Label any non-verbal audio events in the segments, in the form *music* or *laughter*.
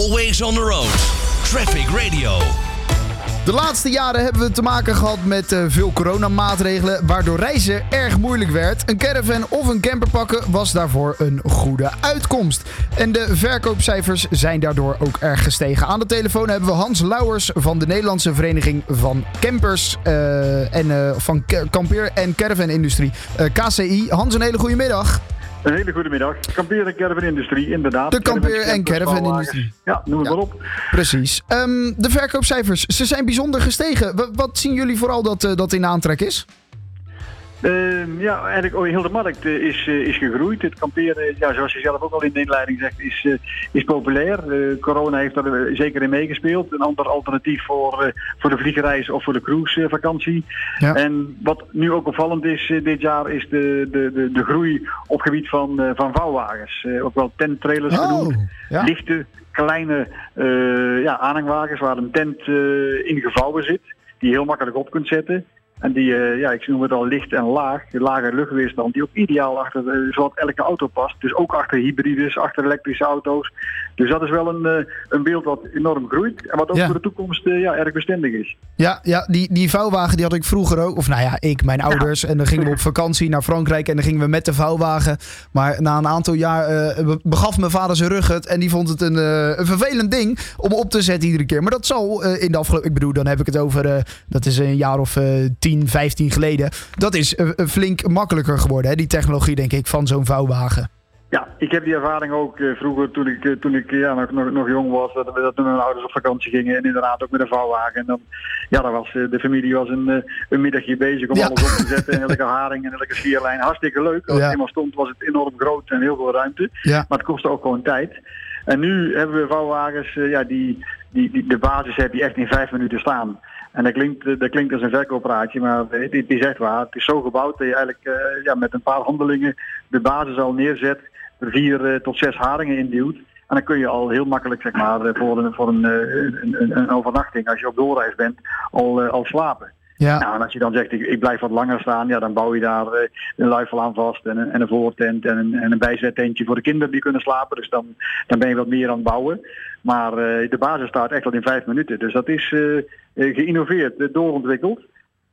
Always on the road. Traffic Radio. De laatste jaren hebben we te maken gehad met uh, veel coronamaatregelen, waardoor reizen erg moeilijk werd. Een caravan of een camper pakken was daarvoor een goede uitkomst. En de verkoopcijfers zijn daardoor ook erg gestegen. Aan de telefoon hebben we Hans Lauwers van de Nederlandse Vereniging van Campers uh, en uh, van Kampeer en Caravan Industrie, KCI. Hans, een hele goede middag. Een hele goede middag. Kampeer en caravan industrie, inderdaad. De kampeer en caravan industrie. Ja, noem het ja. maar op. Precies. Um, de verkoopcijfers, ze zijn bijzonder gestegen. Wat zien jullie vooral dat, uh, dat in aantrek is? Uh, ja, eigenlijk oh, heel de markt uh, is, uh, is gegroeid. Het kamperen, ja, zoals je zelf ook al in de inleiding zegt, is, is populair. corona heeft er zeker in meegespeeld. Een ander alternatief voor, voor de vliegreis of voor de cruisevakantie. Ja. En wat nu ook opvallend is dit jaar, is de, de, de, de groei op gebied van, van vouwwagens. ook wel tenttrailers oh, genoemd. Ja. Lichte, kleine ja, aanhangwagens waar een tent in gevouwen zit. Die je heel makkelijk op kunt zetten. En die, uh, ja, ik noem het al licht en laag, lage luchtweerstand, die ook ideaal achter uh, zowat elke auto past. Dus ook achter hybrides, achter elektrische auto's. Dus dat is wel een, uh, een beeld wat enorm groeit en wat ook ja. voor de toekomst ja, erg bestendig is. Ja, ja die, die vouwwagen die had ik vroeger ook. Of nou ja, ik, mijn ouders. Ja. En dan gingen we op vakantie naar Frankrijk en dan gingen we met de vouwwagen. Maar na een aantal jaar begaf mijn vader zijn rug het. En die vond het een, een vervelend ding om op te zetten iedere keer. Maar dat zal in de afgelopen... Ik bedoel, dan heb ik het over... dat is een jaar of tien 10, 15 geleden. Dat is uh, flink makkelijker geworden, hè, die technologie, denk ik, van zo'n vouwwagen. Ja, ik heb die ervaring ook uh, vroeger toen ik, toen ik ja, nog, nog, nog jong was. Dat, dat toen mijn ouders op vakantie gingen en inderdaad ook met een vouwwagen. En dan, ja, dan was, de familie was een, een middagje bezig om ja. alles op te zetten. En elke haring en elke schierlijn. Hartstikke leuk. Als ja. het eenmaal stond was het enorm groot en heel veel ruimte. Ja. Maar het kostte ook gewoon tijd. En nu hebben we vouwwagens, ja, die, die, die, de basis heb je echt in vijf minuten staan. En dat klinkt, dat klinkt als een verkooppraatje, maar het, het is echt waar. Het is zo gebouwd dat je eigenlijk uh, ja, met een paar handelingen de basis al neerzet, er vier uh, tot zes haringen induwt. En dan kun je al heel makkelijk, zeg maar, voor een, voor een, een, een overnachting, als je op doorreis bent, al, al slapen. Ja. Nou, en als je dan zegt, ik, ik, blijf wat langer staan, ja, dan bouw je daar uh, een luifel aan vast en een, en een voortent en een, en een bijzettentje voor de kinderen die kunnen slapen. Dus dan, dan ben je wat meer aan het bouwen. Maar uh, de basis staat echt al in vijf minuten. Dus dat is uh, geïnnoveerd, doorontwikkeld.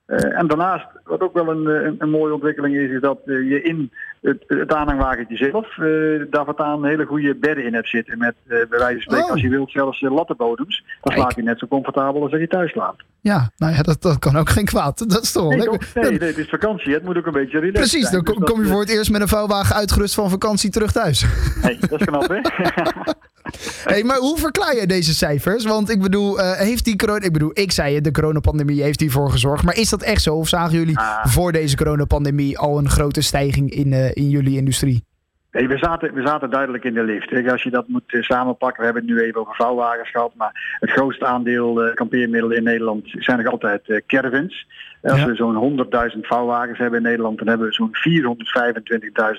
Uh, en daarnaast, wat ook wel een, een, een, mooie ontwikkeling is, is dat je in het, het aanhangwagentje zelf uh, daar voortaan hele goede bedden in hebt zitten. Met bij wijze van spreken, oh. als je wilt, zelfs lattenbodems. Dan slaap je net zo comfortabel als dat je thuis slaapt. Ja, nou ja, dat, dat kan ook geen kwaad. Dat is toch nee, toch, nee, nee, het is vakantie. Het moet ook een beetje relaxed Precies, zijn. dan kom, dus kom je voor het eerst met een vouwwagen uitgerust van vakantie terug thuis. Hey, dat is knap, hè? *laughs* *laughs* hey, maar hoe verklaar je deze cijfers? Want ik bedoel, uh, heeft die corona... Ik bedoel, ik zei het, de coronapandemie heeft hiervoor gezorgd. Maar is dat echt zo? Of zagen jullie ah. voor deze coronapandemie al een grote stijging in, uh, in jullie industrie? Nee, we zaten, we zaten duidelijk in de lift. Als je dat moet uh, samenpakken, we hebben het nu even over vouwwagens gehad, maar het grootste aandeel uh, kampeermiddelen in Nederland zijn nog altijd uh, caravans. Als ja. we zo'n 100.000 vouwwagens hebben in Nederland, dan hebben we zo'n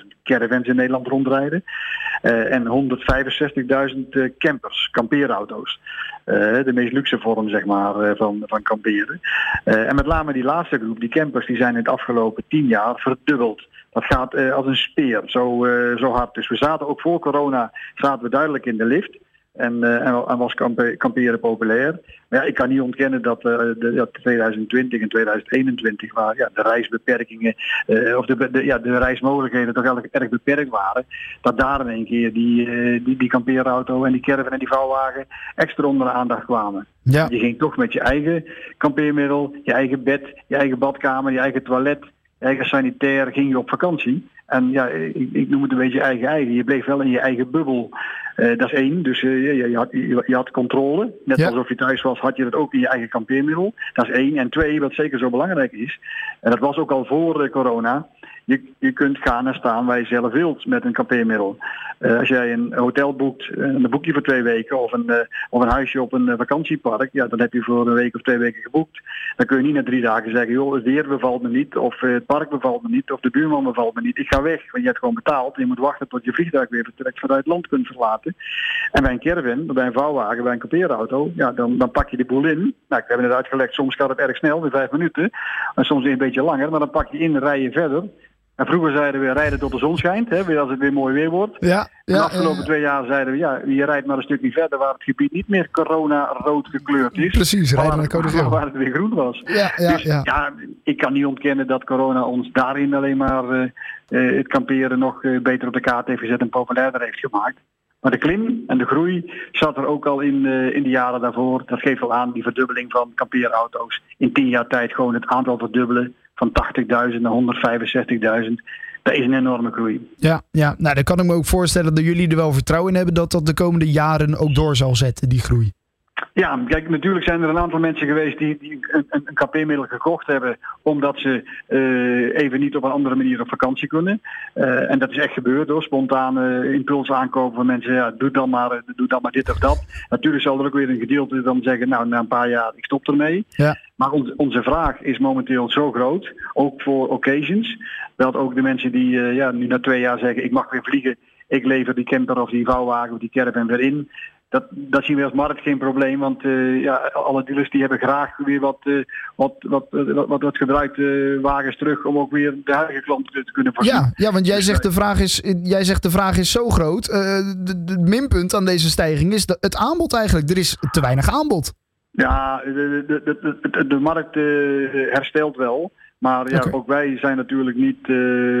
425.000 caravans in Nederland rondrijden. en 165.000 campers, kampeerauto's. de meest luxe vorm zeg maar, van, van kamperen. en met name die laatste groep, die campers, die zijn in het afgelopen tien jaar verdubbeld. Dat gaat uh, als een speer, zo, uh, zo hard. Dus we zaten ook voor corona zaten we duidelijk in de lift. En, uh, en, was kamperen populair. Maar ja, ik kan niet ontkennen dat de, ja, 2020 en 2021 waar ja, de reisbeperkingen of de, de, ja, de reismogelijkheden toch erg, erg beperkt waren. Dat daar in één keer die, die, die kampeerauto en die caravan en die vouwwagen extra onder de aandacht kwamen. Ja. Je ging toch met je eigen kampeermiddel, je eigen bed, je eigen badkamer, je eigen toilet eigen sanitair ging je op vakantie. En ja, ik, ik, noem het een beetje eigen eigen. Je bleef wel in je eigen bubbel. Uh, dat is één. Dus uh, je, je, had, je, je, had controle. Net ja. alsof je thuis was, had je dat ook in je eigen kampeermiddel. Dat is één. En twee, wat zeker zo belangrijk is. En dat was ook al voor uh, corona. Je, je kunt gaan en staan waar je zelf wilt met een kampeermiddel. Als jij een hotel boekt, een boekje voor twee weken of een, of een huisje op een vakantiepark, ja, dan heb je voor een week of twee weken geboekt. Dan kun je niet na drie dagen zeggen, joh, het weer bevalt me niet, of het park bevalt me niet, of de buurman bevalt me niet. Ik ga weg, want je hebt gewoon betaald. Je moet wachten tot je vliegtuig weer direct vanuit het land kunt verlaten. En bij een caravan, bij een vouwwagen, bij een kampeerauto, ja, dan, dan pak je de boel in. Nou, ik heb het uitgelegd, soms gaat het erg snel, in vijf minuten. En soms een beetje langer, maar dan pak je in, rij je verder. En vroeger zeiden we rijden tot de zon schijnt, hè, weer als het weer mooi weer wordt. Ja, de ja, afgelopen ja, twee jaar zeiden we, ja, je rijdt maar een stukje verder waar het gebied niet meer corona-rood gekleurd is. Precies, rijden naar code waar, geel. waar het weer groen was. Ja, ja, dus ja. ja, ik kan niet ontkennen dat corona ons daarin alleen maar eh, eh, het kamperen nog eh, beter op de kaart heeft gezet en populairder heeft gemaakt. Maar de klim en de groei zat er ook al in, eh, in de jaren daarvoor. Dat geeft wel aan die verdubbeling van kampeerauto's. In tien jaar tijd gewoon het aantal verdubbelen van 80.000 naar 165.000. Dat is een enorme groei. Ja, ja, nou dan kan ik me ook voorstellen dat jullie er wel vertrouwen in hebben dat dat de komende jaren ook door zal zetten, die groei. Ja, kijk, natuurlijk zijn er een aantal mensen geweest die, die een, een, kampeermiddel gekocht hebben omdat ze eh, even niet op een andere manier op vakantie kunnen. Eh, en dat is echt gebeurd door spontane impuls aankopen van mensen. Ja, doe dan maar, eh, doe dan maar dit of dat. Natuurlijk zal er ook weer een gedeelte dan zeggen, nou na een paar jaar, ik stop ermee. Ja. Maar onze, onze vraag is momenteel zo groot, ook voor occasions, dat ook de mensen die eh, ja, nu na twee jaar zeggen, ik mag weer vliegen, ik lever die camper of die vouwwagen of die caravan weer in. Dat, dat zien we als markt geen probleem, want eh, ja, alle dealers die hebben graag weer wat, eh, wat, wat, eh, wat, wat, wat gebruikte wagens terug om ook weer de huidige klant te kunnen voorzien. Ja, ja want jij zegt, de vraag is, jij zegt de vraag is zo groot. Het minpunt aan deze stijging is de, het aanbod eigenlijk. Er is te weinig aanbod. Ja, de, de, de, de, de markt herstelt wel. Maar ja, ook wij zijn natuurlijk niet eh,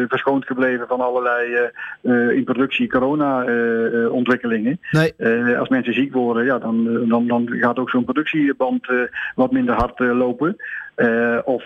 verschoond gebleven van allerlei eh, in productie corona-ontwikkelingen. Nee, als mensen ziek worden, ja, dan, dan, dan gaat ook zo'n productieband wat minder hard lopen. Of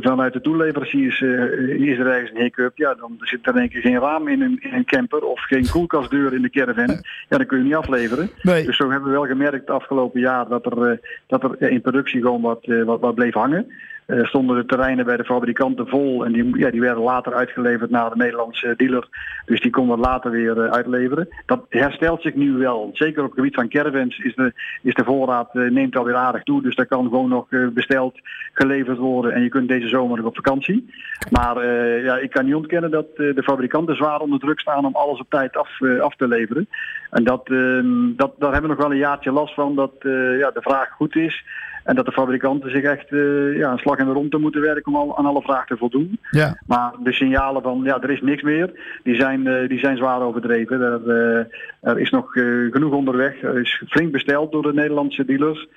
vanuit de toeleveranciers is er ergens een hiccup. Ja, dan zit er in één keer geen raam in een, in een camper of geen koelkastdeur in de caravan. Ja, dan kun je niet afleveren. nee. Dus zo hebben we wel gemerkt het afgelopen jaar dat er, dat er in productie gewoon wat, wat, wat bleef hangen. Eh, stonden de terreinen bij de fabrikanten vol en die, ja, die werden later uitgeleverd naar de Nederlandse dealer. Dus die konden later weer eh, uitleveren. Dat herstelt zich nu wel. Zeker op het gebied van caravans is de, is de voorraad eh, neemt alweer aardig toe. Dus daar kan gewoon nog besteld, geleverd worden en je kunt deze zomer nog op vakantie. Maar ja, ik kan niet ontkennen dat de fabrikanten zwaar onder druk staan om alles op tijd af, af te leveren. En dat, eh, dat, daar hebben we nog wel een jaartje last van dat ja, de vraag goed is. En dat de fabrikanten zich echt eh, ja, een slag in de ronde moeten werken om al, aan alle vragen te voldoen. Ja, Maar de signalen van ja, er is niks meer, die zijn, eh, die zijn zwaar overdreven. Er, eh, er is nog genoeg onderweg. Er is flink besteld door de Nederlandse dealers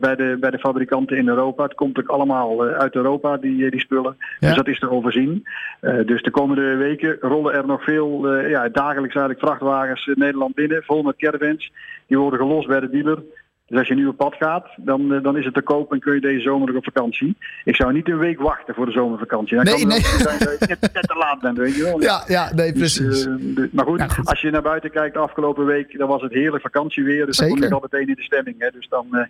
bij, de, bij de fabrikanten in Europa. Het komt ook allemaal uit Europa, die, die spullen. Ja. Dus dat is te overzien. Dus de komende weken rollen er nog veel ja, dagelijks eigenlijk vrachtwagens Nederland binnen, vol met caravans. Die worden gelost bij de dealer. Dus als je nu op pad gaat, dan, eh, dan is het te koop en kun je deze zomer nog op vakantie. Ik zou niet een week wachten voor de zomervakantie. Dan Nee, kan nee. zijn dat je net, net te laat bent, weet je wel. ja, ja nee, Dus, precies. eh, de- maar goed, Ja, goed. als je naar buiten kijkt de afgelopen week, dan was het heerlijk vakantieweer. Dus dan kom Zeker. al meteen in de stemming. Hè. Dus dan, eh,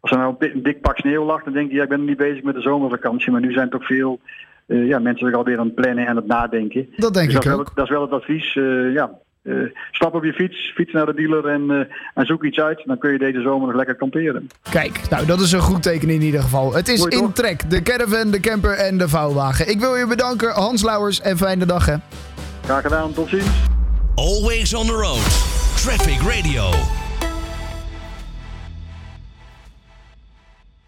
als er nou een dik- pak sneeuw lag, dan denk je, ja, ik ben nog niet bezig met de zomervakantie. Maar nu zijn toch veel ja, mensen zich alweer aan het plannen en aan het nadenken. Dat denk Dus ik dat, wel, ook. dat is wel het advies. ja. Eh, stap op je fiets, fiets naar de dealer en, eh, en zoek iets uit. Dan kun je deze zomer nog lekker kamperen. Kijk, nou dat is een goed teken in ieder geval. Het is in trek. De caravan, de camper en de vouwwagen. Ik wil je bedanken, Hans Lauwers. En fijne dag, hè. Graag gedaan, tot ziens. Always on the road. Traffic Radio.